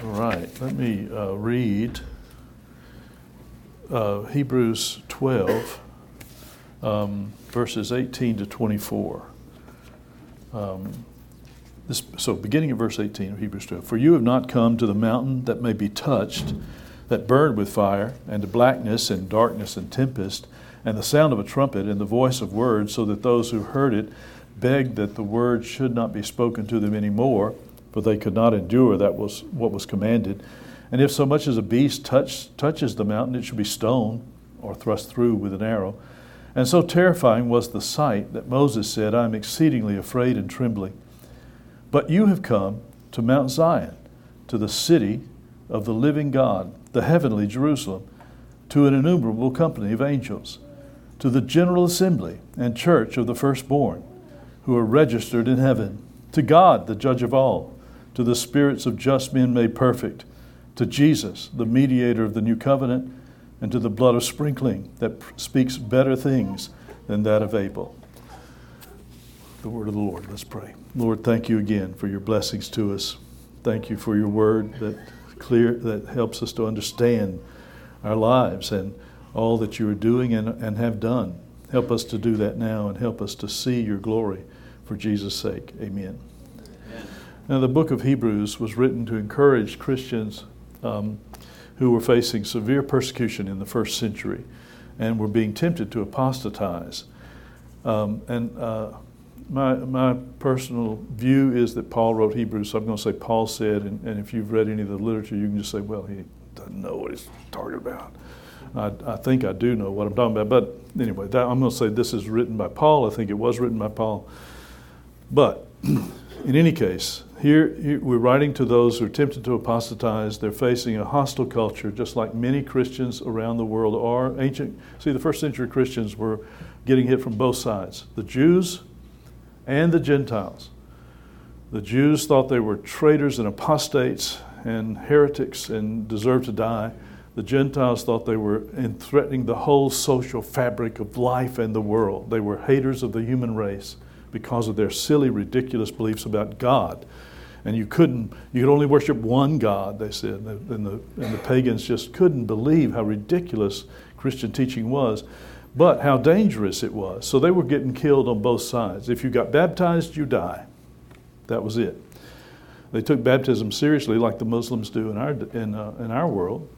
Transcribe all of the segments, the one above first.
All right, let me uh, read uh, Hebrews 12, um, verses 18 to 24. Um, this, so, beginning at verse 18 of Hebrews 12 For you have not come to the mountain that may be touched, that burned with fire, and to blackness and darkness and tempest, and the sound of a trumpet and the voice of words, so that those who heard it begged that the word should not be spoken to them any more for they could not endure that was what was commanded. And if so much as a beast touch, touches the mountain, it should be stoned or thrust through with an arrow. And so terrifying was the sight that Moses said, I am exceedingly afraid and trembling. But you have come to Mount Zion, to the city of the living God, the heavenly Jerusalem, to an innumerable company of angels, to the general assembly and church of the firstborn, who are registered in heaven, to God, the judge of all to the spirits of just men made perfect, to Jesus, the mediator of the new covenant, and to the blood of sprinkling that speaks better things than that of Abel. The word of the Lord. Let's pray. Lord, thank you again for your blessings to us. Thank you for your word that clear that helps us to understand our lives and all that you are doing and, and have done. Help us to do that now and help us to see your glory for Jesus' sake. Amen. Now, the book of Hebrews was written to encourage Christians um, who were facing severe persecution in the first century and were being tempted to apostatize. Um, and uh, my, my personal view is that Paul wrote Hebrews, so I'm going to say Paul said, and, and, if you've read any of the literature, you can just say, well, he doesn't know what he's talking about. I, I think I do know what I'm talking about, but anyway, that, I'm going to say this is written by Paul. I think it was written by Paul. But in any case, here, here, we're writing to those who are tempted to apostatize. They're facing a hostile culture, just like many Christians around the world are. Ancient, see, the first century Christians were getting hit from both sides the Jews and the Gentiles. The Jews thought they were traitors and apostates and heretics and deserved to die. The Gentiles thought they were threatening the whole social fabric of life and the world. They were haters of the human race because of their silly, ridiculous beliefs about God. And you couldn't you could only worship one god they said. And the, and the pagans just couldn't believe how ridiculous christian teaching was but how dangerous it was. So they were getting killed on both sides. If you got baptized you die. That was it. They took baptism seriously like the muslims do in our in, uh, in our world.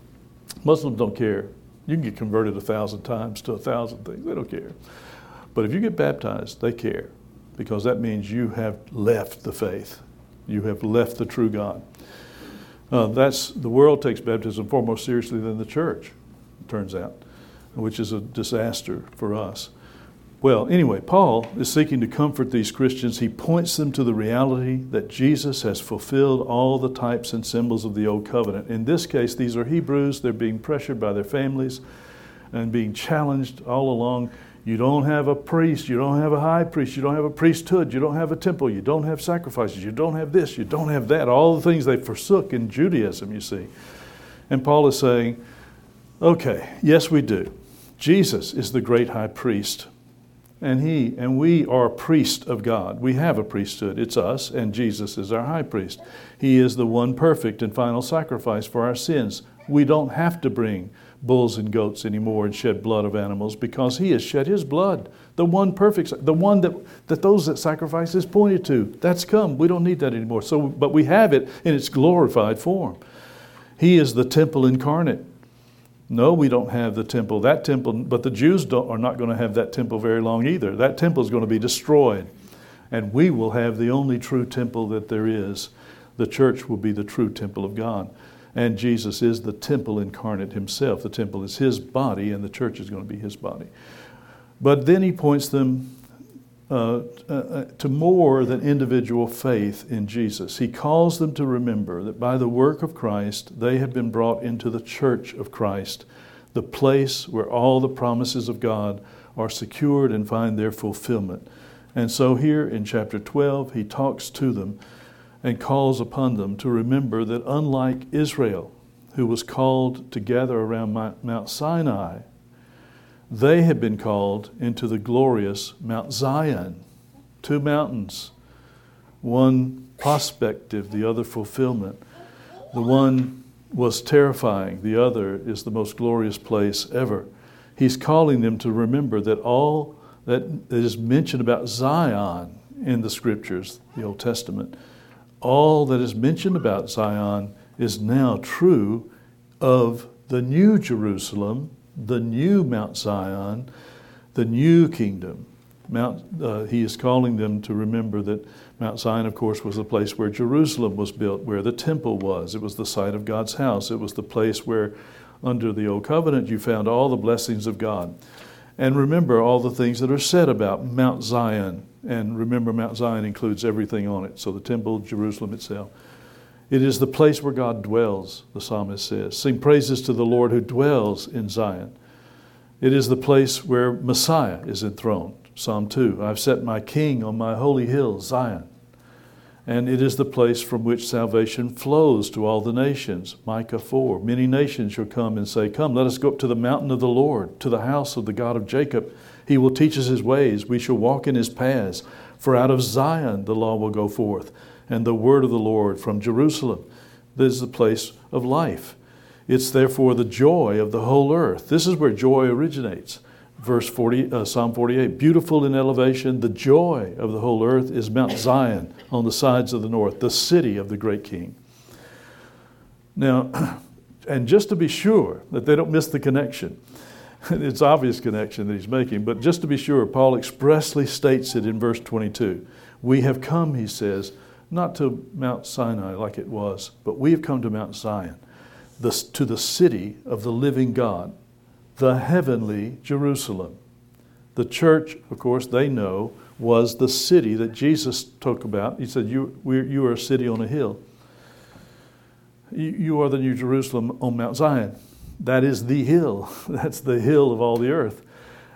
Muslims don't care. You can get converted a thousand times to a thousand things. They don't care. But if you get baptized they care because that means you have left the faith you have left the true God. Uh, that's the world takes baptism far more seriously than the church, turns out, which is a disaster for us. Well, anyway, Paul is seeking to comfort these Christians. He points them to the reality that Jesus has fulfilled all the types and symbols of the old covenant. In this case, these are Hebrews. They're being pressured by their families and being challenged all along you don't have a priest, you don't have a high priest, you don't have a priesthood, you don't have a temple, you don't have sacrifices, you don't have this, you don't have that. All the things they forsook in Judaism, you see. And Paul is saying, okay, yes, we do. Jesus is the great high priest. And he and we are priests of God. We have a priesthood. It's us, and Jesus is our high priest. He is the one perfect and final sacrifice for our sins. We don't have to bring bulls and goats anymore and shed blood of animals because he has shed his blood. The one perfect, the one that, that those that sacrifices pointed to. That's come. We don't need that anymore. So, but we have it in its glorified form. He is the temple incarnate. No, we don't have the temple. That temple, but the Jews are not going to have that temple very long either. That temple is going to be destroyed. And we will have the only true temple that there is. The church will be the true temple of God. And Jesus is the temple incarnate himself. The temple is his body, and the church is going to be his body. But then he points them uh, uh, to more than individual faith in Jesus. He calls them to remember that by the work of Christ, they have been brought into the church of Christ, the place where all the promises of God are secured and find their fulfillment. And so, here in chapter 12, he talks to them and calls upon them to remember that unlike Israel, who was called to gather around Mount Sinai, they had been called into the glorious Mount Zion. Two mountains, one prospective, the other fulfillment. The one was terrifying, the other is the most glorious place ever. He's calling them to remember that all that is mentioned about Zion in the scriptures, the Old Testament, all that is mentioned about Zion is now true of the new Jerusalem, the new Mount Zion, the new kingdom. Mount, uh, he is calling them to remember that Mount Zion, of course, was the place where Jerusalem was built, where the temple was. It was the site of God's house. It was the place where, under the Old Covenant, you found all the blessings of God. And remember all the things that are said about Mount Zion. And remember, Mount Zion includes everything on it. So the temple, Jerusalem itself. It is the place where God dwells, the psalmist says. Sing praises to the Lord who dwells in Zion. It is the place where Messiah is enthroned. Psalm 2 I've set my king on my holy hill, Zion. And it is the place from which salvation flows to all the nations. Micah 4 Many nations shall come and say, Come, let us go up to the mountain of the Lord, to the house of the God of Jacob. He will teach us his ways. We shall walk in his paths. For out of Zion the law will go forth and the word of the Lord from Jerusalem. This is the place of life. It's therefore the joy of the whole earth. This is where joy originates. Verse 40, uh, Psalm 48 Beautiful in elevation, the joy of the whole earth is Mount Zion on the sides of the north, the city of the great king. Now, and just to be sure that they don't miss the connection, it's obvious connection that he's making, but just to be sure, Paul expressly states it in verse 22. We have come, he says, not to Mount Sinai like it was, but we have come to Mount Zion, the, to the city of the living God, the heavenly Jerusalem. The church, of course, they know, was the city that Jesus talked about. He said, You, you are a city on a hill. You, you are the New Jerusalem on Mount Zion. That is the hill. That's the hill of all the earth.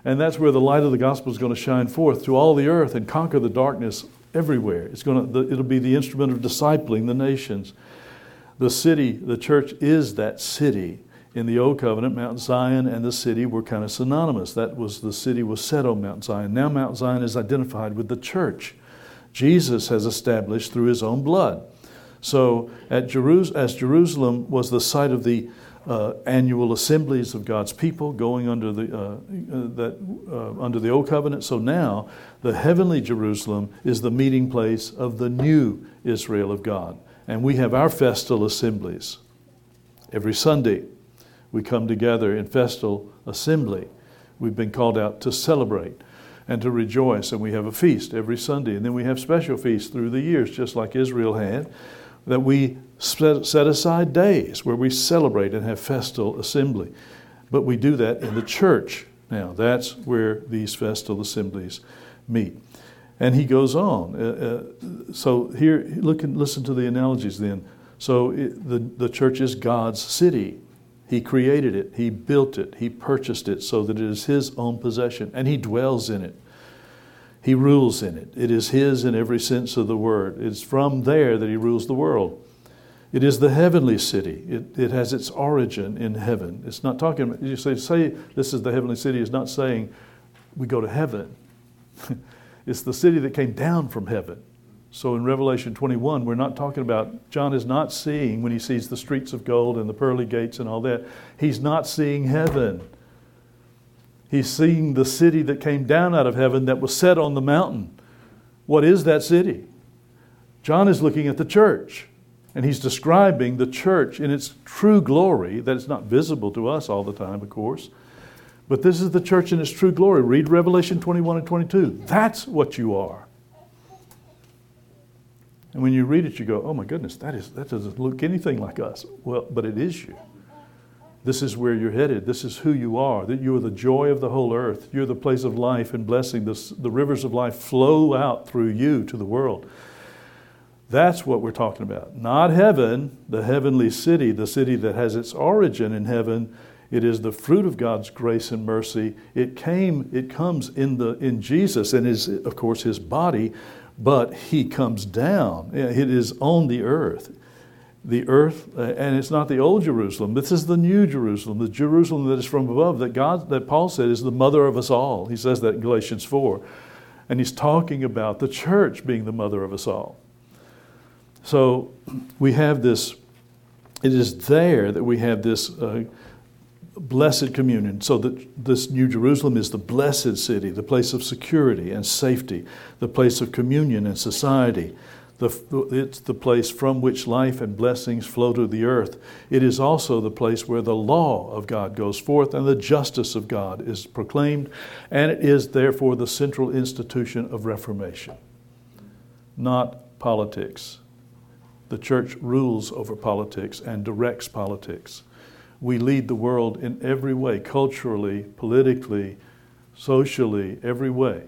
And that's where the light of the gospel is going to shine forth to all the earth and conquer the darkness everywhere. It's going to, it'll be the instrument of discipling the nations. The city, the church is that city. In the Old Covenant, Mount Zion and the city were kind of synonymous. That was the city was set on Mount Zion. Now Mount Zion is identified with the church. Jesus has established through his own blood. So at Jerus- as Jerusalem was the site of the uh, annual assemblies of God's people going under the, uh, uh, that, uh, under the Old Covenant. So now the heavenly Jerusalem is the meeting place of the new Israel of God. And we have our festal assemblies. Every Sunday we come together in festal assembly. We've been called out to celebrate and to rejoice, and we have a feast every Sunday. And then we have special feasts through the years, just like Israel had that we set aside days where we celebrate and have festal assembly. But we do that in the church now. That's where these festal assemblies meet. And he goes on. Uh, uh, so here, look and listen to the analogies then. So it, the, the church is God's city. He created it, He built it, He purchased it so that it is His own possession, and He dwells in it. He rules in it. It is His in every sense of the word. It's from there that He rules the world. It is the heavenly city. It, it has its origin in heaven. It's not talking about, you say, say this is the heavenly city, is not saying we go to heaven. it's the city that came down from heaven. So in Revelation 21, we're not talking about, John is not seeing, when he sees the streets of gold and the pearly gates and all that, he's not seeing heaven. He's seeing the city that came down out of heaven that was set on the mountain. What is that city? John is looking at the church, and he's describing the church in its true glory, that is not visible to us all the time, of course. But this is the church in its true glory. Read Revelation 21 and 22. That's what you are. And when you read it, you go, oh my goodness, that, is, that doesn't look anything like us. Well, but it is you. This is where you're headed. This is who you are. That you are the joy of the whole earth. You're the place of life and blessing. The, the rivers of life flow out through you to the world. That's what we're talking about. Not heaven, the heavenly city, the city that has its origin in heaven. It is the fruit of God's grace and mercy. It came, it comes in the in Jesus and is of course his body, but he comes down. It is on the earth the earth, uh, and it's not the old Jerusalem. This is the new Jerusalem, the Jerusalem that is from above, that God, that Paul said is the mother of us all. He says that in Galatians 4. And he's talking about the church being the mother of us all. So we have this It is there that we have this uh, blessed communion. So that this New Jerusalem is the blessed city, the place of security and safety, the place of communion and society. The, it's the place from which life and blessings flow to the earth. It is also the place where the law of God goes forth and the justice of God is proclaimed, and it is therefore the central institution of Reformation, not politics. The church rules over politics and directs politics. We lead the world in every way, culturally, politically, socially, every way.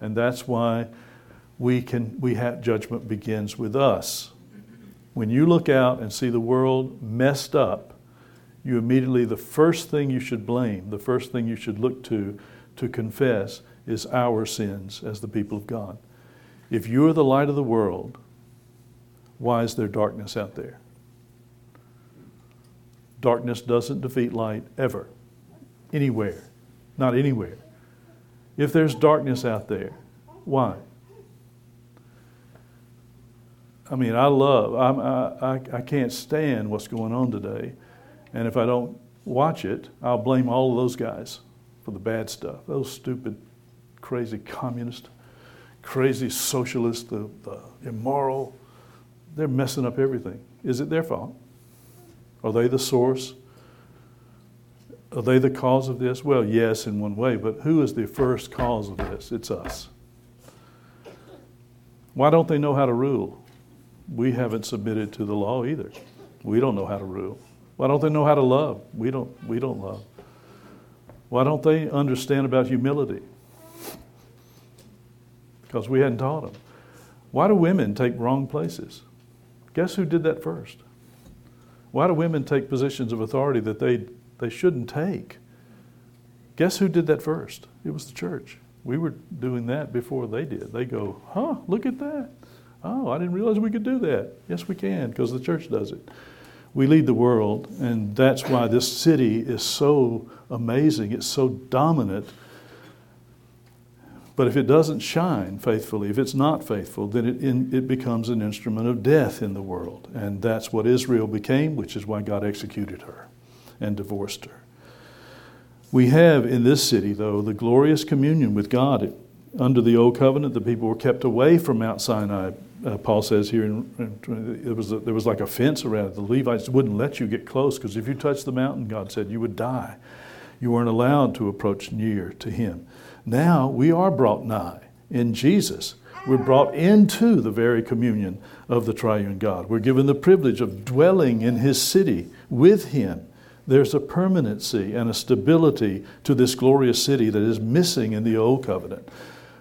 And that's why we can we have judgment begins with us. When you look out and see the world messed up, you immediately the first thing you should blame, the first thing you should look to to confess is our sins as the people of God. If you are the light of the world, why is there darkness out there? Darkness doesn't defeat light ever, anywhere, not anywhere. If there's darkness out there, why? I mean, I love, I, I, I can't stand what's going on today. And if I don't watch it, I'll blame all of those guys for the bad stuff. Those stupid, crazy communists, crazy socialists, the, the immoral, they're messing up everything. Is it their fault? Are they the source? Are they the cause of this? Well, yes, in one way, but who is the first cause of this? It's us. Why don't they know how to rule? we haven't submitted to the law either. We don't know how to rule. Why don't they know how to love? We don't, we don't love. Why don't they understand about humility? Because we hadn't taught them. Why do women take wrong places? Guess who did that first? Why do women take positions of authority that they, they shouldn't take? Guess who did that first? It was the church. We were doing that before they did. They go, huh, look at that. Oh, I didn't realize we could do that. Yes, we can, because the church does it. We lead the world, and that's why this city is so amazing. It's so dominant. But if it doesn't shine faithfully, if it's not faithful, then it, in, it becomes an instrument of death in the world. And that's what Israel became, which is why God executed her and divorced her. We have in this city, though, the glorious communion with God. Under the old covenant, the people were kept away from Mount Sinai uh, Paul says here, in, in, it was a, there was like a fence around it. The Levites wouldn't let you get close because if you touched the mountain, God said you would die. You weren't allowed to approach near to Him. Now we are brought nigh in Jesus. We're brought into the very communion of the triune God. We're given the privilege of dwelling in His city with Him. There's a permanency and a stability to this glorious city that is missing in the old covenant.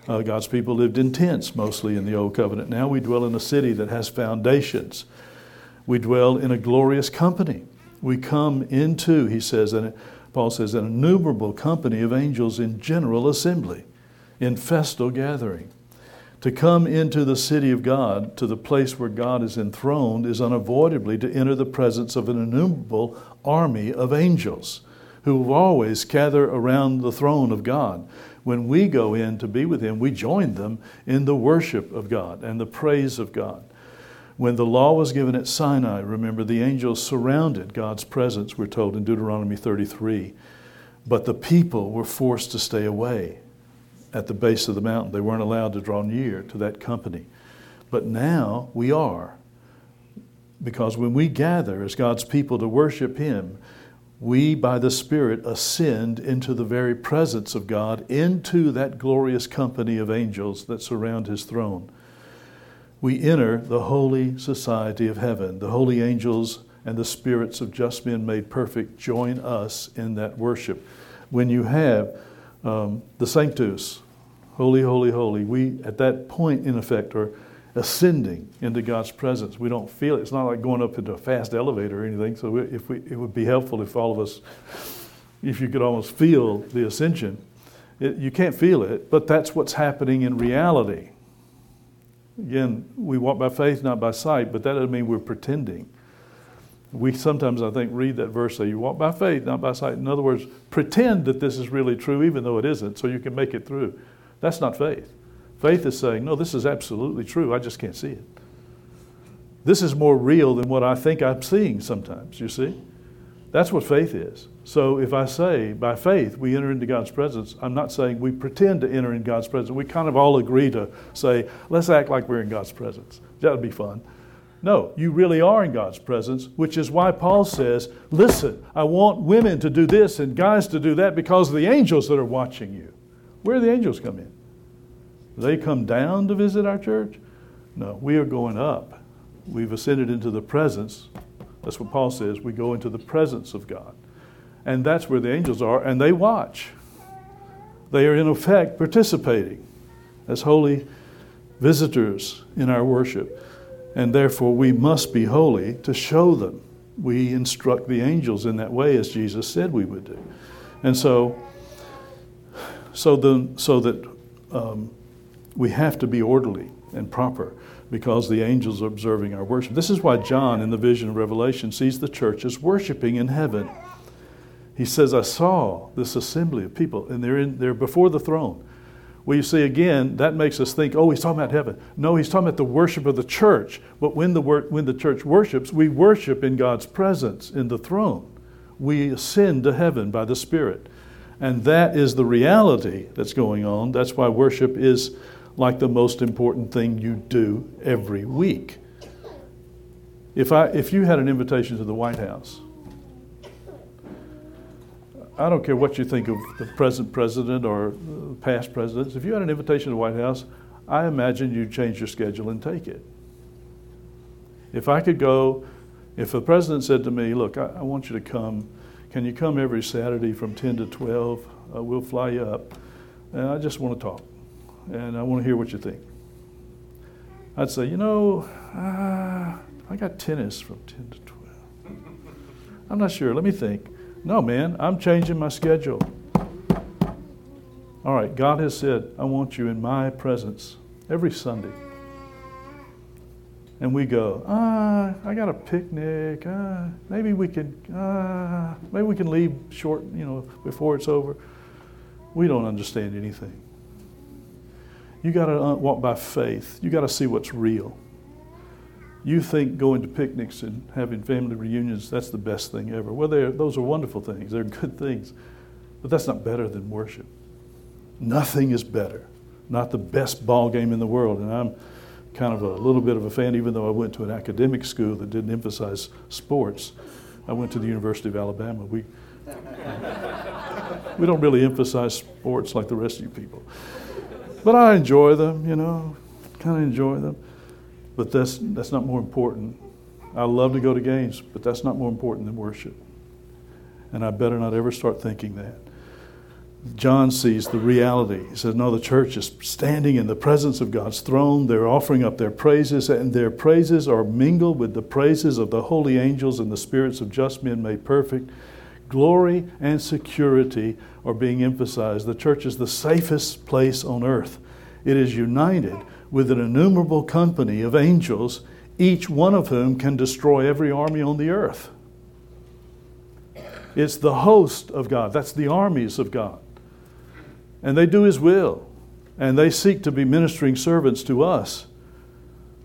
Uh, God's people lived in tents mostly in the Old Covenant. Now we dwell in a city that has foundations. We dwell in a glorious company. We come into, he says, and Paul says, an innumerable company of angels in general assembly, in festal gathering. To come into the city of God, to the place where God is enthroned, is unavoidably to enter the presence of an innumerable army of angels who always gather around the throne of God when we go in to be with Him, we join them in the worship of God and the praise of God. When the law was given at Sinai, remember, the angels surrounded God's presence, we're told in Deuteronomy 33. But the people were forced to stay away at the base of the mountain. They weren't allowed to draw near to that company. But now we are. Because when we gather as God's people to worship Him, we, by the Spirit, ascend into the very presence of God, into that glorious company of angels that surround His throne. We enter the holy society of heaven. The holy angels and the spirits of just men made perfect join us in that worship. When you have um, the Sanctus, holy, holy, holy, we at that point, in effect, are ascending into God's presence. We don't feel it. It's not like going up into a fast elevator or anything. So if we, it would be helpful if all of us, if you could almost feel the ascension. It, you can't feel it, but that's what's happening in reality. Again, we walk by faith, not by sight, but that doesn't mean we're pretending. We sometimes, I think, read that verse say, You walk by faith, not by sight. In other words, pretend that this is really true, even though it isn't, so you can make it through. That's not faith. Faith is saying, no, this is absolutely true. I just can't see it. This is more real than what I think I'm seeing sometimes, you see? That's what faith is. So if I say by faith we enter into God's presence, I'm not saying we pretend to enter in God's presence. We kind of all agree to say, let's act like we're in God's presence. That would be fun. No, you really are in God's presence, which is why Paul says, listen, I want women to do this and guys to do that because of the angels that are watching you. Where do the angels come in? Do they come down to visit our church? No, we are going up. We've ascended into the presence. That's what Paul says. We go into the presence of God. And that's where the angels are, and they watch. They are, in effect, participating as holy visitors in our worship. And therefore, we must be holy to show them. We instruct the angels in that way, as Jesus said we would do. And so, so, the, so that um, we have to be orderly and proper because the angels are observing our worship. This is why John, in the vision of Revelation, sees the church as worshiping in heaven. He says, I saw this assembly of people, and they're, in, they're before the throne. Well, you see, again, that makes us think, oh, he's talking about heaven. No, he's talking about the worship of the church. But when the, wor- when the church worships, we worship in God's presence, in the throne. We ascend to heaven by the Spirit. And that is the reality that's going on. That's why worship is like the most important thing you do every week. If, I, if you had an invitation to the White House, I don't care what you think of the present president or past presidents. If you had an invitation to the White House, I imagine you'd change your schedule and take it. If I could go, if the president said to me, Look, I, I want you to come, can you come every Saturday from 10 to 12? Uh, we'll fly you up. And I just want to talk. And I want to hear what you think. I'd say, You know, uh, I got tennis from 10 to 12. I'm not sure. Let me think. No, man, I'm changing my schedule. All right, God has said, I want you in my presence every Sunday. And we go, ah, I got a picnic. Ah, maybe we can, ah, maybe we can leave short, you know, before it's over. We don't understand anything. You got to uh, walk by faith. You got to see what's real you think going to picnics and having family reunions, that's the best thing ever. Well, those are wonderful things, they're good things, but that's not better than worship. Nothing is better. Not the best ball game in the world. And I'm kind of a little bit of a fan, even though I went to an academic school that didn't emphasize sports. I went to the University of Alabama. We, we don't really emphasize sports like the rest of you people. But I enjoy them, you know, kind of enjoy them. But that's, that's not more important. I love to go to games, but that's not more important than worship. And I better not ever start thinking that. John sees the reality. He says, No, the church is standing in the presence of God's throne. They're offering up their praises, and their praises are mingled with the praises of the holy angels and the spirits of just men made perfect. Glory and security are being emphasized. The church is the safest place on earth. It is united with an innumerable company of angels, each one of whom can destroy every army on the earth. It's the host of God, that's the armies of God. And they do His will, and they seek to be ministering servants to us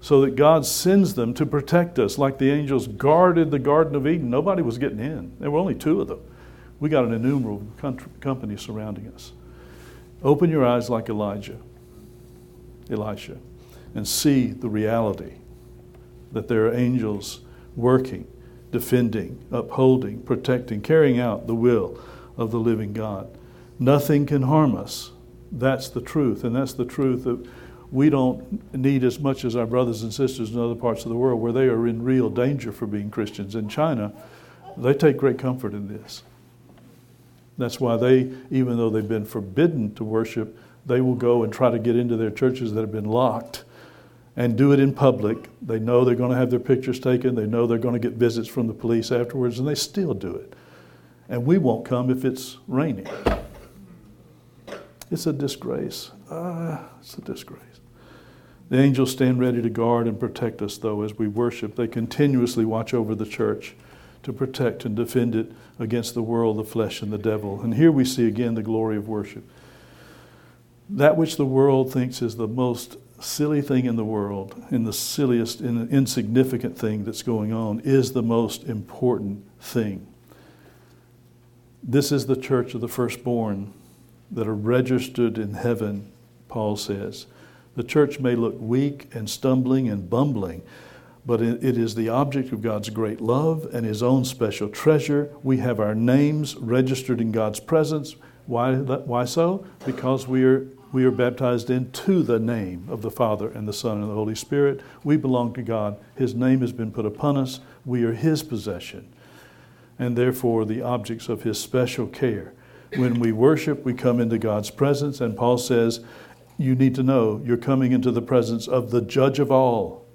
so that God sends them to protect us, like the angels guarded the Garden of Eden. Nobody was getting in, there were only two of them. We got an innumerable company surrounding us. Open your eyes like Elijah. Elisha, and see the reality that there are angels working, defending, upholding, protecting, carrying out the will of the living God. Nothing can harm us. That's the truth, and that's the truth that we don't need as much as our brothers and sisters in other parts of the world where they are in real danger for being Christians. In China, they take great comfort in this. That's why they, even though they've been forbidden to worship they will go and try to get into their churches that have been locked and do it in public. They know they're going to have their pictures taken, they know they're going to get visits from the police afterwards, and they still do it. And we won't come if it's raining. It's a disgrace. Uh, it's a disgrace. The angels stand ready to guard and protect us, though, as we worship. They continuously watch over the church to protect and defend it against the world, the flesh, and the devil. And here we see again the glory of worship that which the world thinks is the most silly thing in the world, and the silliest, in insignificant thing that's going on, is the most important thing. This is the church of the firstborn that are registered in heaven, Paul says. The church may look weak and stumbling and bumbling, but it is the object of God's great love and His own special treasure. We have our names registered in God's presence. Why, why so? Because we are, we are baptized into the name of the Father and the Son and the Holy Spirit. We belong to God. His name has been put upon us. We are His possession and therefore the objects of his special care. When we worship, we come into God's presence, and Paul says, You need to know you're coming into the presence of the judge of all.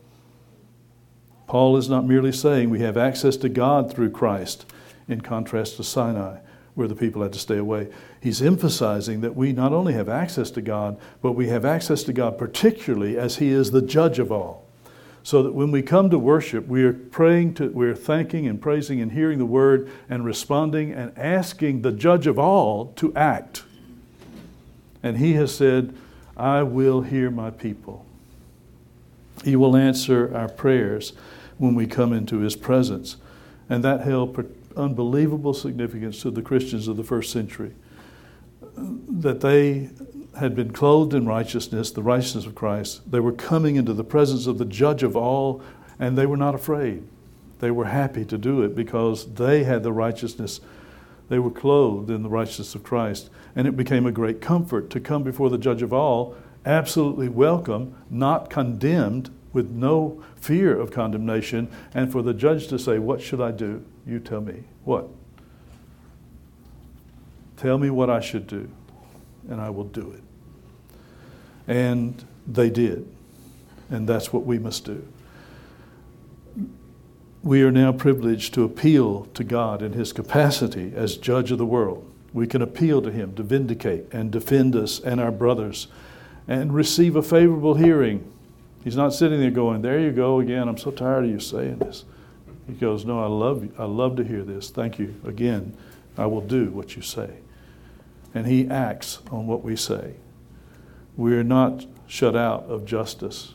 Paul is not merely saying we have access to God through Christ, in contrast to Sinai, where the people had to stay away. He's emphasizing that we not only have access to God, but we have access to God particularly as He is the judge of all. So that when we come to worship, we are praying to, we're thanking and praising and hearing the word and responding and asking the judge of all to act. And he has said, I will hear my people. He will answer our prayers when we come into his presence. And that held unbelievable significance to the Christians of the first century. That they had been clothed in righteousness, the righteousness of Christ. They were coming into the presence of the judge of all, and they were not afraid. They were happy to do it because they had the righteousness. They were clothed in the righteousness of Christ. And it became a great comfort to come before the judge of all, absolutely welcome, not condemned, with no fear of condemnation, and for the judge to say, What should I do? You tell me. What? Tell me what I should do and I will do it. And they did. And that's what we must do. We are now privileged to appeal to God in His capacity as judge of the world. We can appeal to Him to vindicate and defend us and our brothers and receive a favorable hearing. He's not sitting there going, There you go again. I'm so tired of you saying this. He goes, No, I love you. I love to hear this. Thank you. Again, I will do what you say and He acts on what we say. We are not shut out of justice.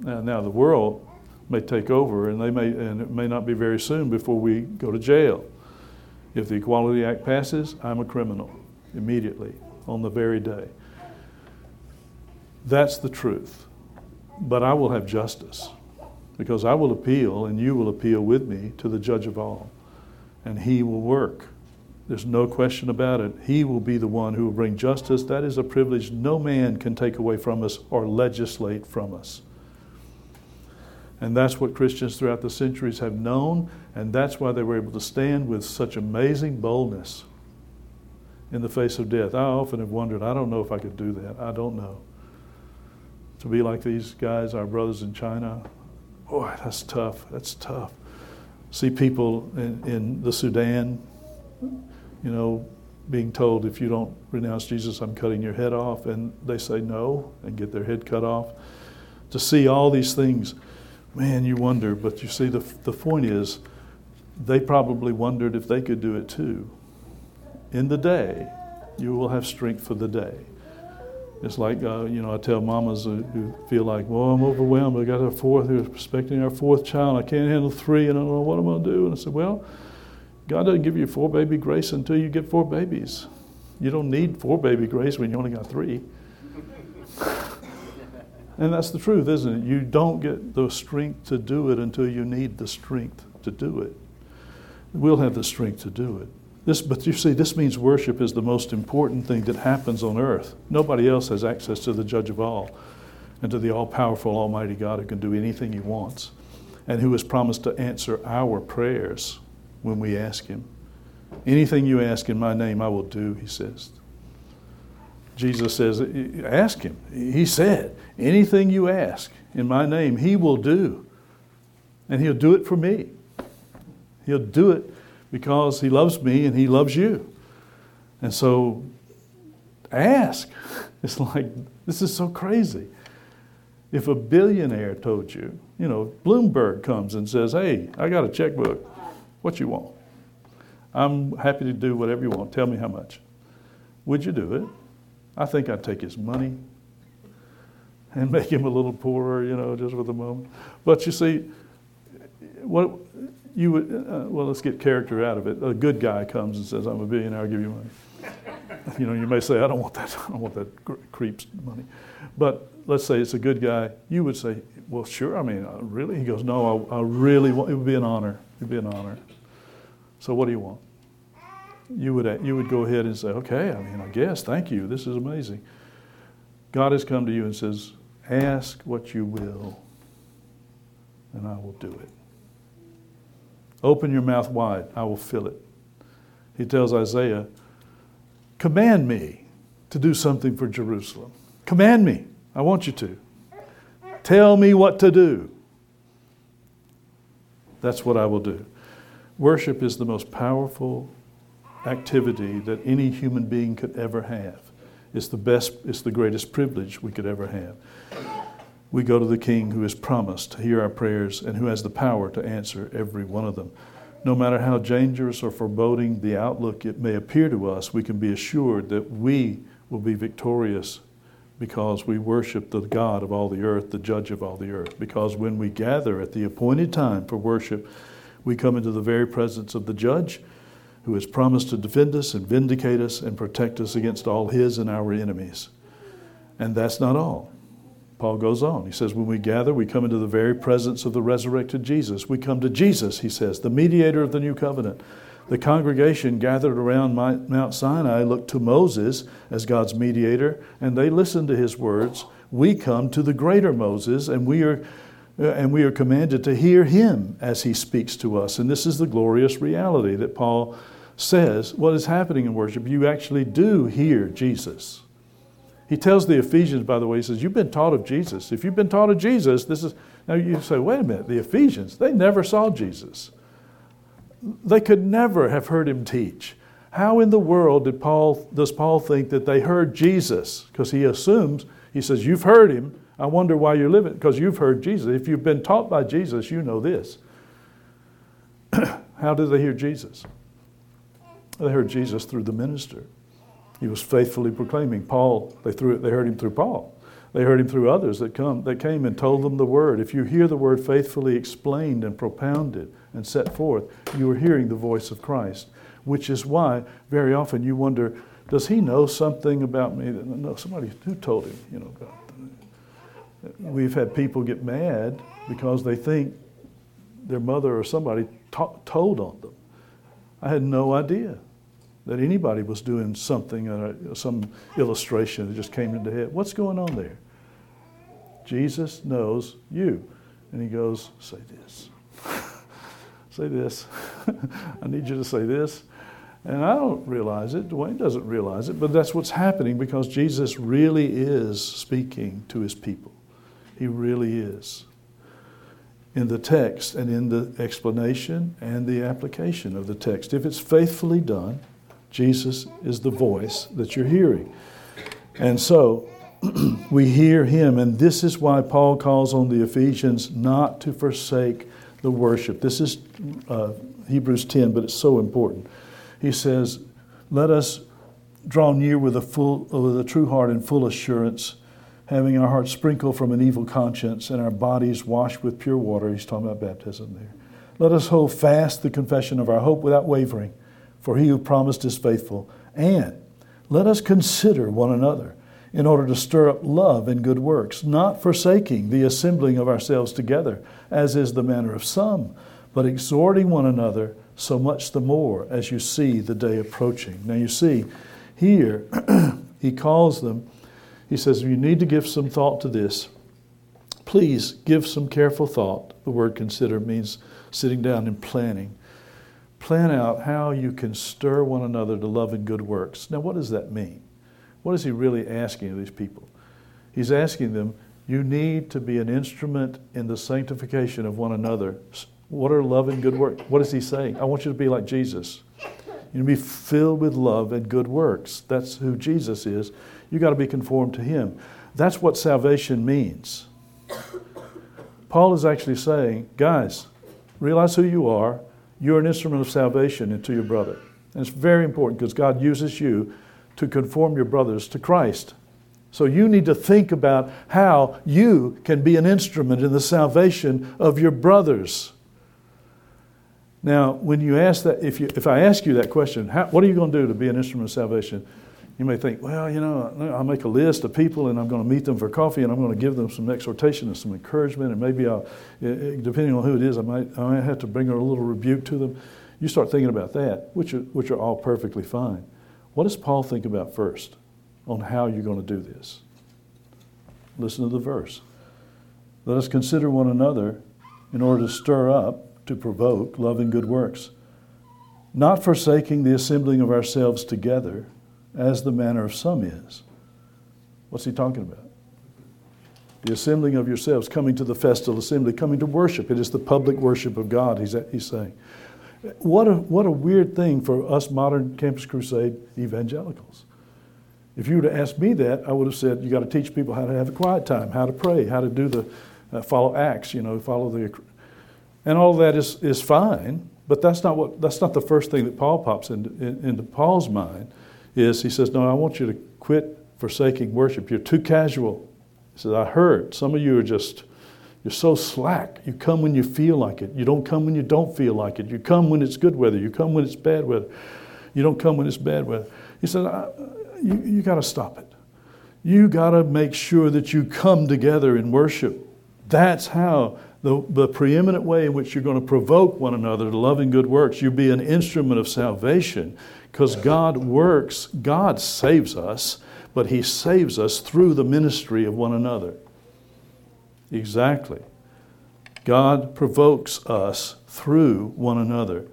Now, now the world may take over, and they may, and it may not be very soon before we go to jail. If the Equality Act passes, I'm a criminal immediately on the very day. That's the truth. But I will have justice because I will appeal and you will appeal with me to the judge of all, and he will work there's no question about it. He will be the one who will bring justice. That is a privilege no man can take away from us or legislate from us. And that's what Christians throughout the centuries have known, and that's why they were able to stand with such amazing boldness in the face of death. I often have wondered, I don't know if I could do that. I don't know. To be like these guys, our brothers in China, boy, that's tough. That's tough. See people in, in the Sudan you know, being told, if you don't renounce Jesus, I'm cutting your head off, and they say no and get their head cut off. To see all these things, man, you wonder. But you see, the, the point is, they probably wondered if they could do it too. In the day, you will have strength for the day. It's like, uh, you know, I tell mamas who feel like, well, I'm overwhelmed. I got our fourth, we're expecting our fourth child. I can't handle three, and I don't know what I'm going to do. And I said, well, God doesn't give you four baby grace until you get four babies. You don't need four baby grace when you only got three. And that's the truth, isn't it? You don't get the strength to do it until you need the strength to do it. We'll have the strength to do it. This, but you see, this means worship is the most important thing that happens on earth. Nobody else has access to the judge of all and to the all powerful, almighty God who can do anything he wants and who has promised to answer our prayers when we ask Him. Anything you ask in my name, I will do, He says. Jesus says, Ask Him. He said, Anything you ask in my name, He will do. And He'll do it for me. He'll do it because He loves me and He loves you. And so, ask. It's like, this is so crazy. If a billionaire told you, you know, Bloomberg comes and says, Hey, I got a checkbook. What you want? I'm happy to do whatever you want. Tell me how much. Would you do it? I think I'd take his money. and make him a little poorer, you know, just for the moment. But you see, what you would, uh, well, let's get character out of it. A good guy comes and says, I'm a billionaire, I'll give you money. you know, you may say, I don't want that, I don't want that creep's money. But let's say it's a good guy. You would say, well, sure, I mean, uh, really? He goes, no, I, I really want, it would be an honor. It would be an honor. So what do you want? You would, you would go ahead and say, okay, I mean, I guess, thank you, this is amazing. God has come to you and says, ask what you will, and I will do it. Open your mouth wide, I will fill it. He tells Isaiah, Command me to do something for Jerusalem. Command me. I want you to. Tell me what to do. That's what I will do. Worship is the most powerful activity that any human being could ever have. It's the best, it's the greatest privilege we could ever have we go to the King who has promised to hear our prayers and who has the power to answer every one of them. No matter how dangerous or foreboding the outlook it may appear to us, we can be assured that we will be victorious because we worship the God of all the earth, the judge of all the earth. Because when we gather at the appointed time for worship, we come into the very presence of the judge who has promised to defend us and vindicate us and protect us against all his and our enemies. And that's not all. Paul goes on. He says, When we gather, we come into the very presence of the resurrected Jesus. We come to Jesus, he says, the mediator of the new covenant. The congregation gathered around Mount Sinai looked to Moses as God's mediator, and they listened to his words. We come to the greater Moses, and we are. Uh, and we are commanded to hear him as he speaks to us. And this is the glorious reality that Paul says what is happening in worship. You actually do hear Jesus. He tells the Ephesians, by the way, he says, You've been taught of Jesus. If you've been taught of Jesus, this is. Now you say, Wait a minute, the Ephesians, they never saw Jesus. They could never have heard him teach. How in the world did Paul, does Paul think that they heard Jesus? Because he assumes, he says, You've heard him. I wonder why you're living, because you've heard Jesus. If you've been taught by Jesus, you know this. How did they hear Jesus? They heard Jesus through the minister. He was faithfully proclaiming. Paul, they, threw it, they heard him through Paul. They heard him through others that, come, that came and told them the word. If you hear the word faithfully explained and propounded and set forth, you are hearing the voice of Christ, which is why very often you wonder, does he know something about me? No, somebody who told him, you know. We've had people get mad because they think their mother or somebody told on them. I had no idea that anybody was doing something, uh, some illustration that just came into head. What's going on there? Jesus knows you. And he goes, Say this. say this. I need you to say this. And I don't realize it. Dwayne doesn't realize it, but that's what's happening because Jesus really is speaking to his people. He really is. In the text and in the explanation and the application of the text. If it's faithfully done, Jesus is the voice that you're hearing. And so we hear him, and this is why Paul calls on the Ephesians not to forsake the worship. This is uh, Hebrews 10, but it's so important. He says, Let us draw near with a, full, with a true heart and full assurance, having our hearts sprinkled from an evil conscience and our bodies washed with pure water. He's talking about baptism there. Let us hold fast the confession of our hope without wavering for he who promised is faithful. And let us consider one another in order to stir up love and good works, not forsaking the assembling of ourselves together, as is the manner of some, but exhorting one another so much the more as you see the day approaching. Now, you see, here he calls them, he says, You need to give some thought to this. Please give some careful thought. The word consider means sitting down and planning plan out how you can stir one another to love and good works. Now, what does that mean? What is he really asking of these people? He's asking them, you need to be an instrument in the sanctification of one another. What are love and good works? What is he saying? I want you to be like Jesus. You need to be filled with love and good works. That's who Jesus is. You got to be conformed to him. That's what salvation means. Paul is actually saying, guys, realize who you are you're an instrument of salvation into your brother. And it's very important because God uses you to conform your brothers to Christ. So you need to think about how you can be an instrument in the salvation of your brothers. Now, when you ask that, if, you, if I ask you that question, how, what are you going to do to be an instrument of salvation? You may think, well, you know, I'll make a list of people and I'm going to meet them for coffee and I'm going to give them some exhortation and some encouragement and maybe I'll, depending on who it is, I might, I might have to bring a little rebuke to them. You start thinking about that, which are, which are all perfectly fine. What does Paul think about first on how you're going to do this? Listen to the verse. Let us consider one another in order to stir up, to provoke love and good works, not forsaking the assembling of ourselves together as the manner of some is. What's he talking about? The assembling of yourselves, coming to the festal assembly, coming to worship. It is the public worship of God, he's, he's saying. What a, what a weird thing for us modern Campus Crusade evangelicals. If you were to ask me that, I would have said you got to teach people how to have a quiet time, how to pray, how to do the uh, follow Acts, you know, follow the, and all that is, is fine. But that's not what that's not the first thing that Paul pops into, in, into Paul's mind is he says, No, I want you to quit forsaking worship. You're too casual. He says, I heard some of you are just, you're so slack. You come when you feel like it. You don't come when you don't feel like it. You come when it's good weather. You come when it's bad weather. You don't come when it's bad weather. He said, You, you got to stop it. You got to make sure that you come together in worship. That's how the, the preeminent way in which you're going to provoke one another to loving good works. You'll be an instrument of salvation because God works, God saves us, but He saves us through the ministry of one another. Exactly. God provokes us through one another.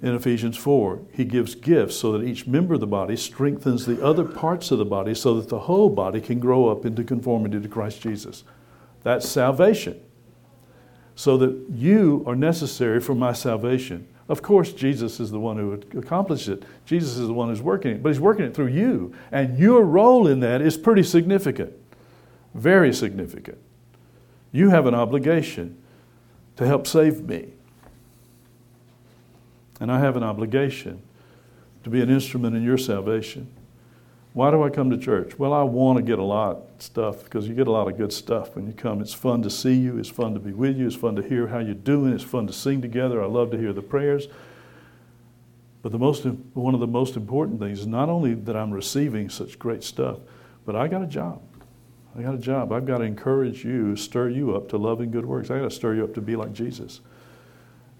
In Ephesians 4, He gives gifts so that each member of the body strengthens the other parts of the body so that the whole body can grow up into conformity to Christ Jesus. That's salvation. So that you are necessary for my salvation. Of course, Jesus is the one who accomplished it. Jesus is the one who's working it, but He's working it through you. And your role in that is pretty significant, very significant. You have an obligation to help save me. And I have an obligation to be an instrument in your salvation. Why do I come to church? Well, I want to get a lot of stuff because you get a lot of good stuff when you come. It's fun to see you, it's fun to be with you, it's fun to hear how you're doing, it's fun to sing together. I love to hear the prayers. But the most, one of the most important things is not only that I'm receiving such great stuff, but I got a job. I got a job. I've got to encourage you, stir you up to love and good works. I got to stir you up to be like Jesus.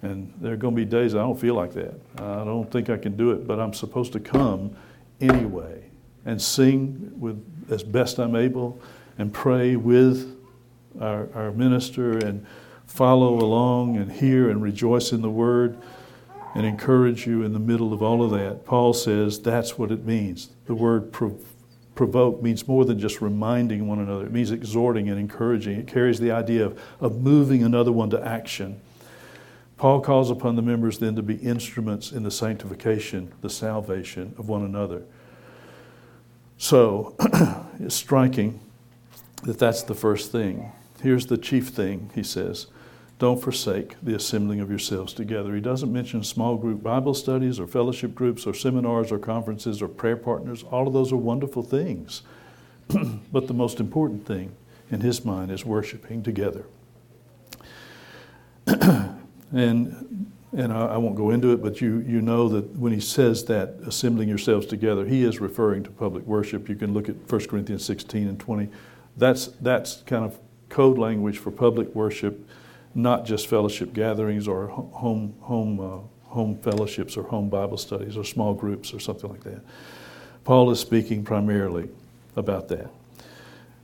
And there are going to be days I don't feel like that. I don't think I can do it, but I'm supposed to come anyway and sing with as best I'm able and pray with our, our minister and follow along and hear and rejoice in the word and encourage you in the middle of all of that. Paul says that's what it means. The word prov- provoke means more than just reminding one another, it means exhorting and encouraging. It carries the idea of, of moving another one to action. Paul calls upon the members then to be instruments in the sanctification, the salvation of one another. So it's striking that that's the first thing. Here's the chief thing, he says don't forsake the assembling of yourselves together. He doesn't mention small group Bible studies or fellowship groups or seminars or conferences or prayer partners. All of those are wonderful things. but the most important thing in his mind is worshiping together. and and I, I, won't go into it, but you, you know that when he says that, assembling yourselves together, he is referring to public worship. You can look at 1 Corinthians 16 and 20. That's, that's kind of code language for public worship, not just fellowship gatherings or home, home, uh, home fellowships or home Bible studies or small groups or something like that. Paul is speaking primarily about that.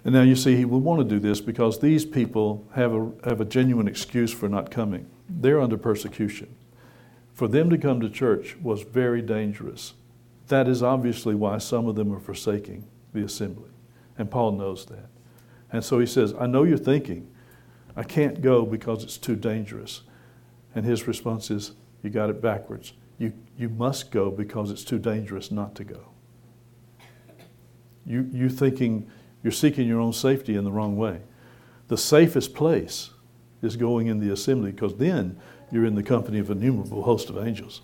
And now you see, he would want to do this because these people have a, have a genuine excuse for not coming they're under persecution. For them to come to church was very dangerous. That is obviously why some of them are forsaking the assembly. And Paul knows that. And so he says, I know you're thinking, I can't go because it's too dangerous. And his response is, You got it backwards. You, you must go because it's too dangerous not to go. You, you thinking you're seeking your own safety in the wrong way. The safest place is going in the assembly because then you're in the company of innumerable host of angels.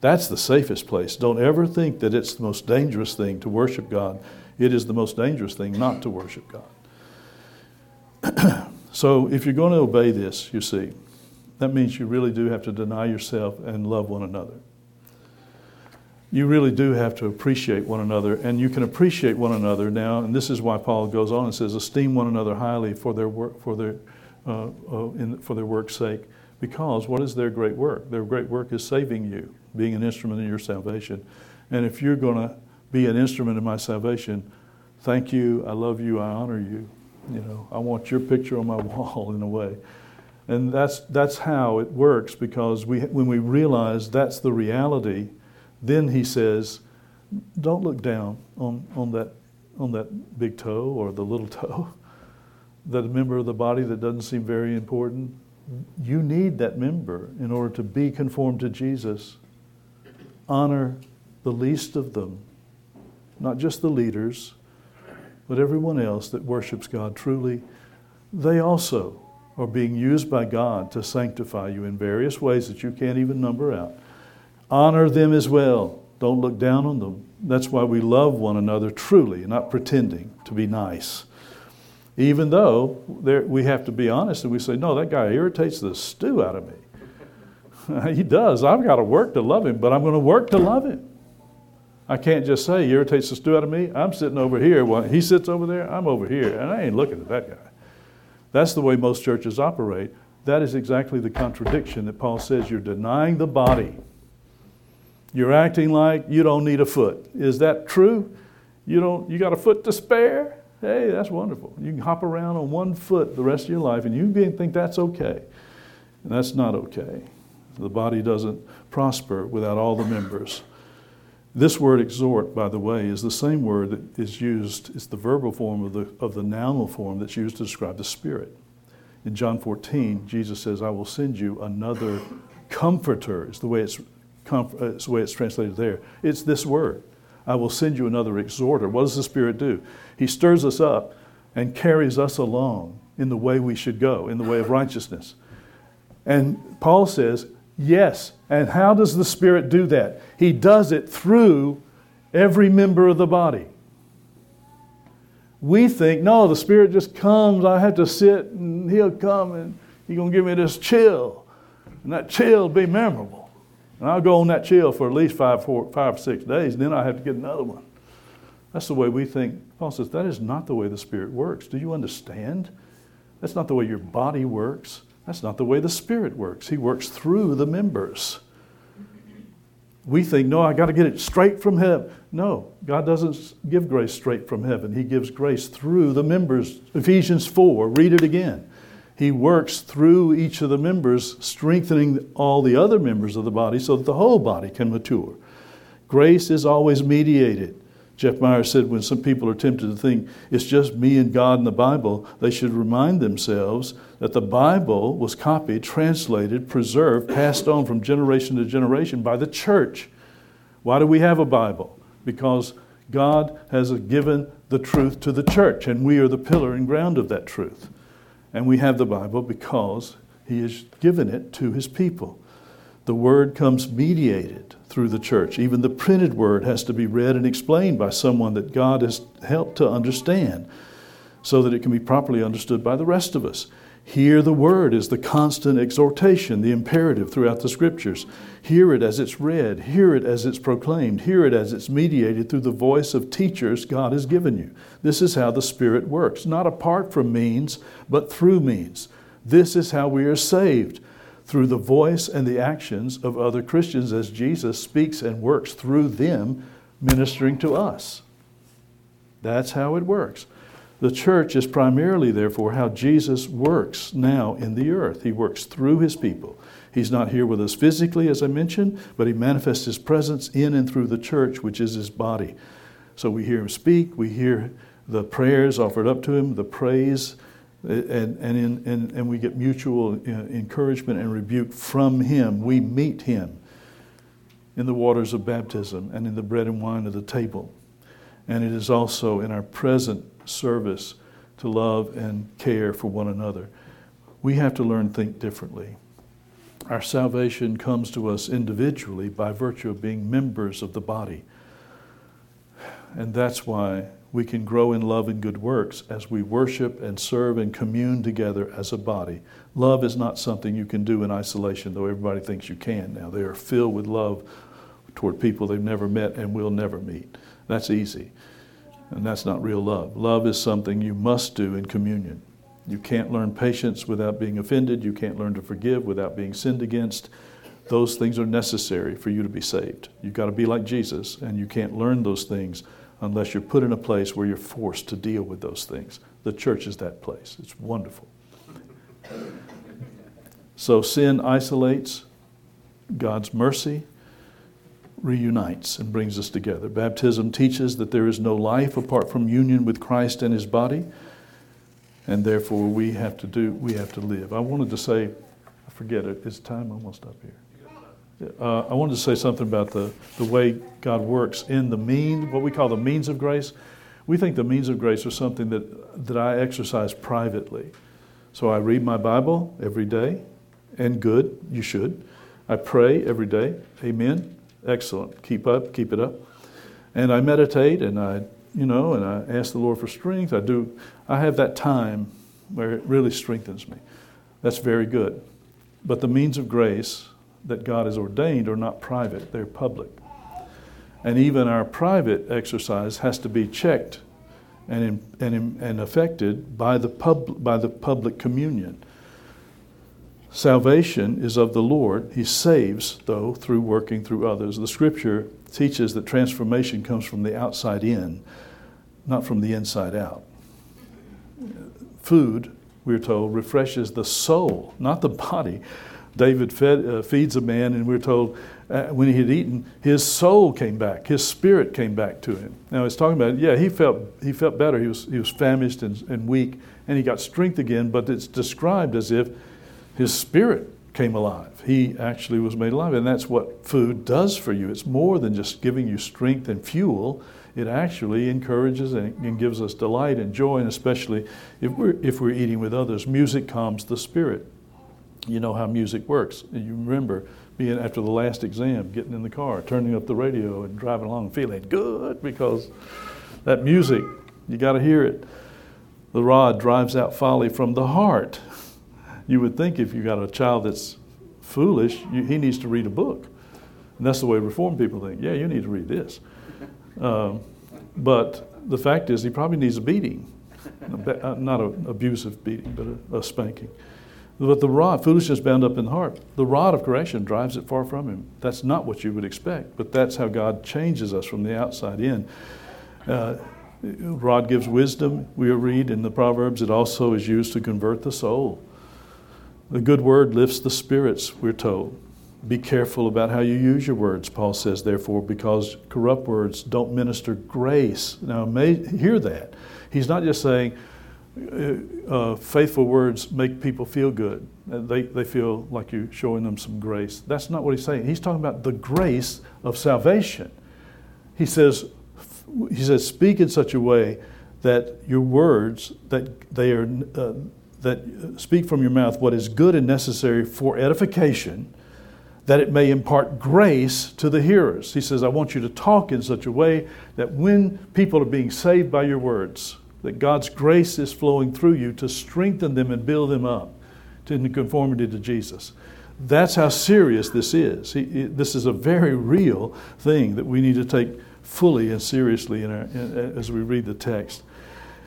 That's the safest place. Don't ever think that it's the most dangerous thing to worship God It is the most dangerous thing not to worship God. so if you're going to obey this, you see, that means you really do have to deny yourself and love one another. You really do have to appreciate one another, and you can appreciate one another now. And this is why Paul goes on and says, "Esteem one another highly for their work, for their, uh, uh, in, for their work's sake." Because what is their great work? Their great work is saving you, being an instrument in your salvation. And if you're going to be an instrument in my salvation, thank you, I love you, I honor you. You know, I want your picture on my wall in a way. And that's, that's how it works because we, when we realize that's the reality, then he says, don't look down on, on, that, on that big toe or the little toe, that member of the body that doesn't seem very important. You need that member in order to be conformed to Jesus. Honor the least of them, not just the leaders, but everyone else that worships God truly. They also are being used by God to sanctify you in various ways that you can't even number out. Honor them as well. Don't look down on them. That's why we love one another truly, not pretending to be nice. Even though we have to be honest and we say, no, that guy irritates the stew out of me. he does. I've got to work to love him, but I'm going to work to love him. I can't just say he irritates the stew out of me. I'm sitting over here. While he sits over there, I'm over here, and I ain't looking at that guy. That's the way most churches operate. That is exactly the contradiction that Paul says you're denying the body. You're acting like you don't need a foot. Is that true? You don't you got a foot to spare? Hey, that's wonderful. You can hop around on one foot the rest of your life and you think that's okay. And that's not okay. The body doesn't prosper without all the members. This word exhort, by the way, is the same word that is used, it's the verbal form of the, of the nominal form that's used to describe the Spirit. In John 14, Jesus says, I will send you another comforter, is the way it's, uh, it's the way it's translated there. It's this word. I will send you another exhorter. What does the Spirit do? He stirs us up and carries us along in the way we should go, in the way of righteousness. And Paul says, Yes. And how does the Spirit do that? He does it through every member of the body. We think, no, the Spirit just comes, I have to sit, and He'll come and He's going to give me this chill. And that chill will be memorable. And I'll go on that chill for at least five, four, five, six days, and then I have to get another one. That's the way we think. Paul says, that is not the way the Spirit works. Do you understand? That's not the way your body works. That's not the way the Spirit works. He works through the members. We think, no, I got to get it straight from heaven. No, God doesn't give grace straight from heaven. He gives grace through the members. Ephesians 4, read it again. He works through each of the members, strengthening all the other members of the body so that the whole body can mature. Grace is always mediated. Jeff Meyer said when some people are tempted to think it's just me and God and the Bible, they should remind themselves that the Bible was copied, translated, preserved, passed on from generation to generation by the church. Why do we have a Bible? Because God has given the truth to the church, and we are the pillar and ground of that truth. And we have the Bible because He has given it to His people. The Word comes mediated through the church. Even the printed Word has to be read and explained by someone that God has helped to understand so that it can be properly understood by the rest of us. Hear the Word is the constant exhortation, the imperative throughout the Scriptures. Hear it as it's read, hear it as it's proclaimed, hear it as it's mediated through the voice of teachers God has given you. This is how the Spirit works, not apart from means, but through means. This is how we are saved through the voice and the actions of other Christians as Jesus speaks and works through them, ministering to us. That's how it works. The church is primarily, therefore, how Jesus works now in the earth. He works through his people. He's not here with us physically, as I mentioned, but he manifests his presence in and through the church, which is his body. So we hear him speak, we hear the prayers offered up to him, the praise and, and, in, and, and we get mutual uh, encouragement and rebuke from Him. We meet Him in the waters of baptism and in the bread and wine of the table. And it is also in our present service to love and care for one another. We have to learn to think differently. Our salvation comes to us individually by virtue of being members of the body. And that's why we can grow in love and good works as we worship and serve and commune together as a body. Love is not something you can do in isolation, though everybody thinks you can now. They are filled with love toward people they've never met and will never meet. That's easy. And that's not real love. Love is something you must do in communion. You can't learn patience without being offended. You can't learn to forgive without being sinned against. Those things are necessary for you to be saved. You've got to be like Jesus, and you can't learn those things unless you're put in a place where you're forced to deal with those things. The church is that place. It's wonderful. So sin isolates, God's mercy reunites and brings us together. Baptism teaches that there is no life apart from union with Christ and his body, and therefore we have to do we have to live. I wanted to say, I forget it. Is time almost up here? uh, I wanted to say something about the, the way God works in the means, what we call the means of grace. We think the means of grace are something that, that I exercise privately. So I read my Bible every day, and good, you should. I pray every day. Amen. Excellent. Keep up, keep it up. And I meditate and I, you know, and I ask the Lord for strength. I do, I have that time where it really strengthens me. That's very good. But the means of grace that God has ordained are not private, they're public. And even our private exercise has to be checked and, and, and affected by the, pub, by the public communion. Salvation is of the Lord. He saves, though, through working through others. The scripture teaches that transformation comes from the outside in, not from the inside out. Food, we're told, refreshes the soul, not the body. David fed, uh, feeds a man, and we're told uh, when he had eaten, his soul came back, his spirit came back to him. Now he's talking about, yeah, he felt he felt better. He was he was famished and, and weak, and he got strength again. But it's described as if his spirit came alive. He actually was made alive, and that's what food does for you. It's more than just giving you strength and fuel. It actually encourages and gives us delight and joy, and especially if we're if we're eating with others. Music calms the spirit you know how music works. You remember being after the last exam, getting in the car, turning up the radio, and driving along, feeling good because that music, you got to hear it. The rod drives out folly from the heart. You would think if you got a child that's foolish, you, he needs to read a book. And that's the way Reformed people think. Yeah, you need to read this. Um, but the fact is, he probably needs a beating. Not an abusive beating, but a, a spanking. But the rod, foolishness bound up in the heart, the rod of correction drives it far from him. That's not what you would expect, but that's how God changes us from the outside in. Uh, rod gives wisdom, we read in the Proverbs. It also is used to convert the soul. The good word lifts the spirits, we're told. Be careful about how you use your words, Paul says, therefore, because corrupt words don't minister grace. Now, may, hear that. He's not just saying, uh, uh, faithful words make people feel good. Uh, they, they feel like you're showing them some grace. That's not what he's saying. He's talking about the grace of salvation. He says, he says, speak in such a way that your words that they are uh, that speak from your mouth what is good and necessary for edification, that it may impart grace to the hearers. He says, I want you to talk in such a way that when people are being saved by your words, that God's grace is flowing through you to strengthen them and build them up to conformity to Jesus. That's how serious this is. He, this is a very real thing that we need to take fully and seriously in our, in, as we read the text.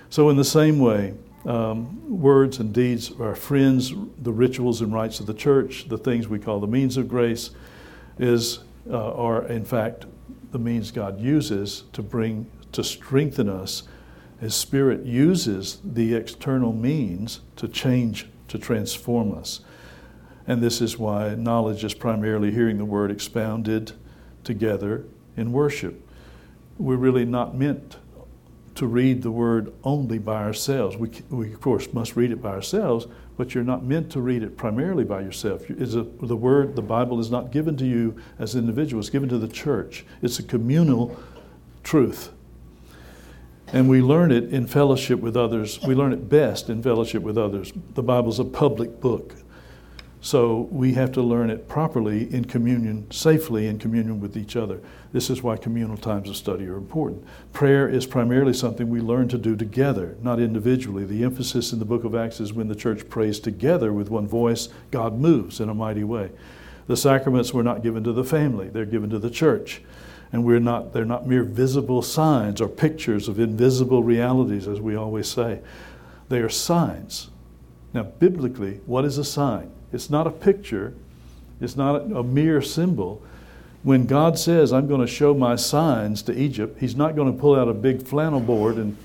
So, in the same way, um, words and deeds of our friends, the rituals and rites of the church, the things we call the means of grace, is, uh, are in fact the means God uses to bring, to strengthen us his Spirit uses the external means to change, to transform us. And this is why knowledge is primarily hearing the Word expounded together in worship. We're really not meant to read the Word only by ourselves. We, we of course, must read it by ourselves, but you're not meant to read it primarily by yourself. It's a, the Word, the Bible, is not given to you as an individual, it's given to the church. It's a communal truth. And we learn it in fellowship with others. We learn it best in fellowship with others. The Bible's a public book. So we have to learn it properly in communion, safely in communion with each other. This is why communal times of study are important. Prayer is primarily something we learn to do together, not individually. The emphasis in the book of Acts is when the church prays together with one voice, God moves in a mighty way. The sacraments were not given to the family, they're given to the church. And we're not, they're not mere visible signs or pictures of invisible realities, as we always say. They are signs. Now, biblically, what is a sign? It's not a picture, it's not a, mere symbol. When God says, I'm going to show my signs to Egypt, He's not going to pull out a big flannel board and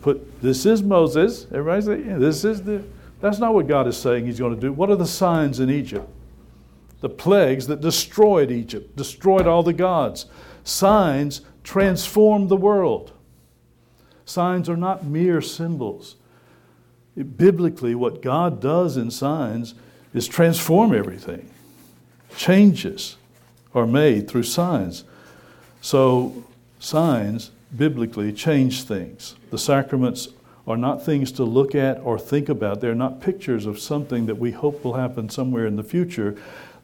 put, This is Moses. Everybody say, yeah, This is the. That's not what God is saying He's going to do. What are the signs in Egypt? The plagues that destroyed Egypt, destroyed all the gods. Signs transform the world. Signs are not mere symbols. Biblically, what God does in signs is transform everything. Changes are made through signs. So, signs biblically change things. The sacraments are not things to look at or think about. They're not pictures of something that we hope will happen somewhere in the future.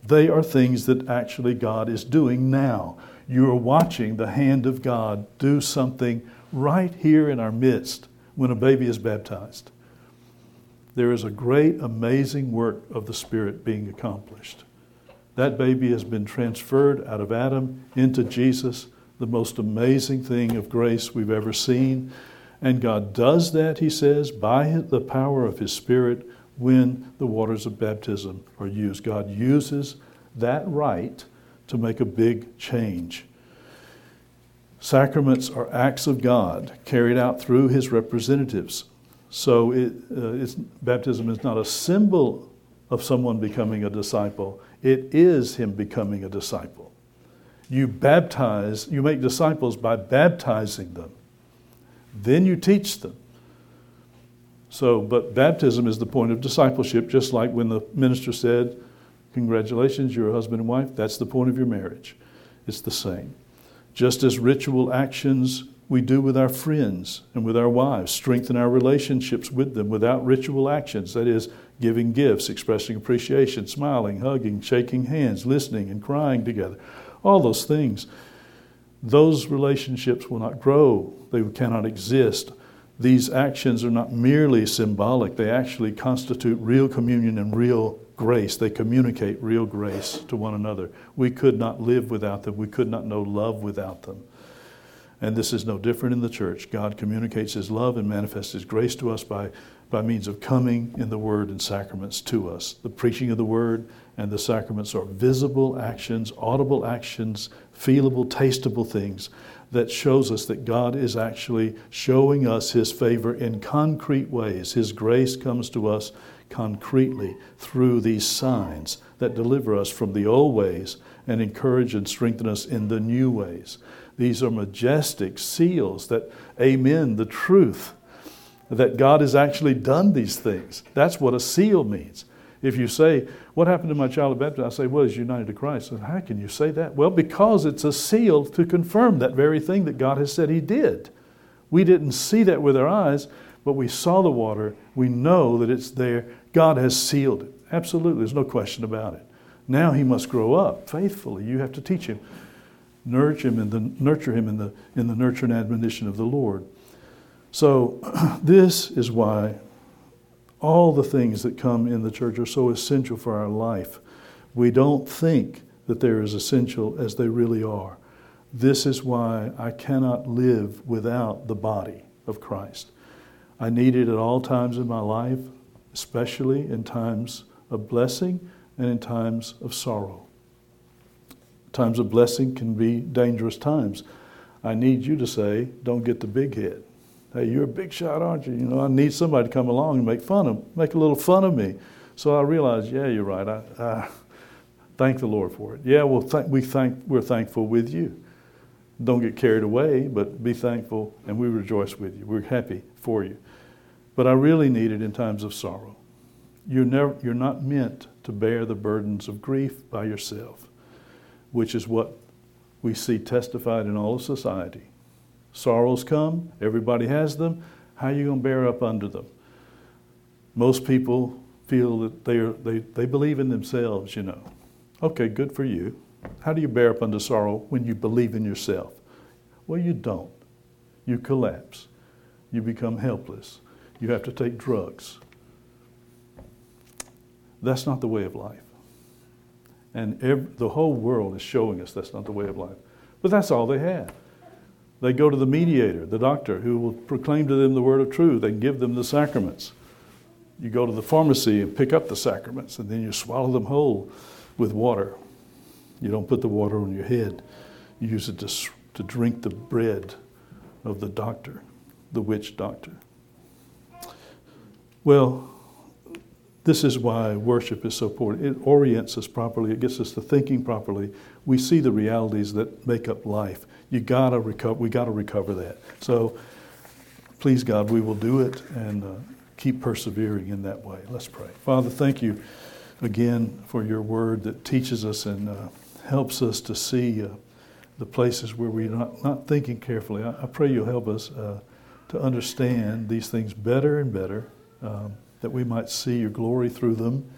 They are things that actually God is doing now. You are watching the hand of God do something right here in our midst when a baby is baptized there is a great, amazing work of the Spirit being accomplished. That baby has been transferred out of Adam into Jesus, the most amazing thing of grace we've ever seen. And God does that, he says, by the power of his Spirit when the waters of baptism are used. God uses that rite to make a big change. Sacraments are acts of God carried out through his representatives. So it, uh, baptism is not a symbol of someone becoming a disciple, it is him becoming a disciple. You baptize, you make disciples by baptizing them. Then you teach them. So, but baptism is the point of discipleship, just like when the minister said, Congratulations, you're a husband and wife, that's the point of your marriage. It's the same. Just as ritual actions we do with our friends and with our wives, strengthen our relationships with them without ritual actions, that is, giving gifts, expressing appreciation, smiling, hugging, shaking hands, listening, and crying together. All those things. Those relationships will not grow, they cannot exist. These actions are not merely symbolic, they actually constitute real communion and real grace. They communicate real grace to one another. We could not live without them, we could not know love without them. And this is no different in the church. God communicates His love and manifests His grace to us by, by means of coming in the Word and sacraments to us. The preaching of the Word and the sacraments are visible actions, audible actions, feelable, tastable things that shows us that God is actually showing us His favor in concrete ways. His grace comes to us concretely through these signs that deliver us from the old ways and encourage and strengthen us in the new ways. These are majestic seals that amen the truth that God has actually done these things. That's what a seal means. If you say, What happened to my child of baptism? I say, Well, he's united to Christ. So how can you say that? Well, because it's a seal to confirm that very thing that God has said he did. We didn't see that with our eyes, but we saw the water. We know that it's there. God has sealed it. Absolutely, there's no question about it. Now he must grow up faithfully. You have to teach him nurture him in the nurture him in the in the nurture and admonition of the Lord. So this is why all the things that come in the church are so essential for our life. We don't think that they're as essential as they really are. This is why I cannot live without the body of Christ. I need it at all times in my life, especially in times of blessing and in times of sorrow. Times of blessing can be dangerous times. I need you to say, don't get the big head. Hey, you're a big shot, aren't you? You know, I need somebody to come along and make fun of, make a little fun of me. So I realized, yeah, you're right. I, I thank the Lord for it. Yeah, well, th- we thank, we're thankful with you. Don't get carried away, but be thankful, and we rejoice with you. We're happy for you. But I really need it in times of sorrow. You're, never, you're not meant to bear the burdens of grief by yourself which is what we see testified in all of society. Sorrows come, everybody has them. How are you going to bear up under them? Most people feel that they, are, they, they believe in themselves, you know. Okay, good for you. How do you bear up under sorrow when you believe in yourself? Well, you don't. You collapse. You become helpless. You have to take drugs. That's not the way of life. And every, the whole world is showing us that's not the way of life. But that's all they have. They go to the mediator, the doctor, who will proclaim to them the word of truth and give them the sacraments. You go to the pharmacy and pick up the sacraments, and then you swallow them whole with water. You don't put the water on your head, you use it to, to drink the bread of the doctor, the witch doctor. Well, this is why worship is so important. It orients us properly, it gets us to thinking properly. We see the realities that make up life. You gotta recover, we gotta recover that. So, please God, we will do it and uh, keep persevering in that way. Let's pray. Father, thank you again for your word that teaches us and uh, helps us to see uh, the places where we're not, not thinking carefully. I, I pray you'll help us uh, to understand these things better and better. Um, that we might see your glory through them,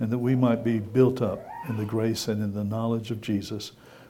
and that we might be built up in the grace and in the knowledge of Jesus.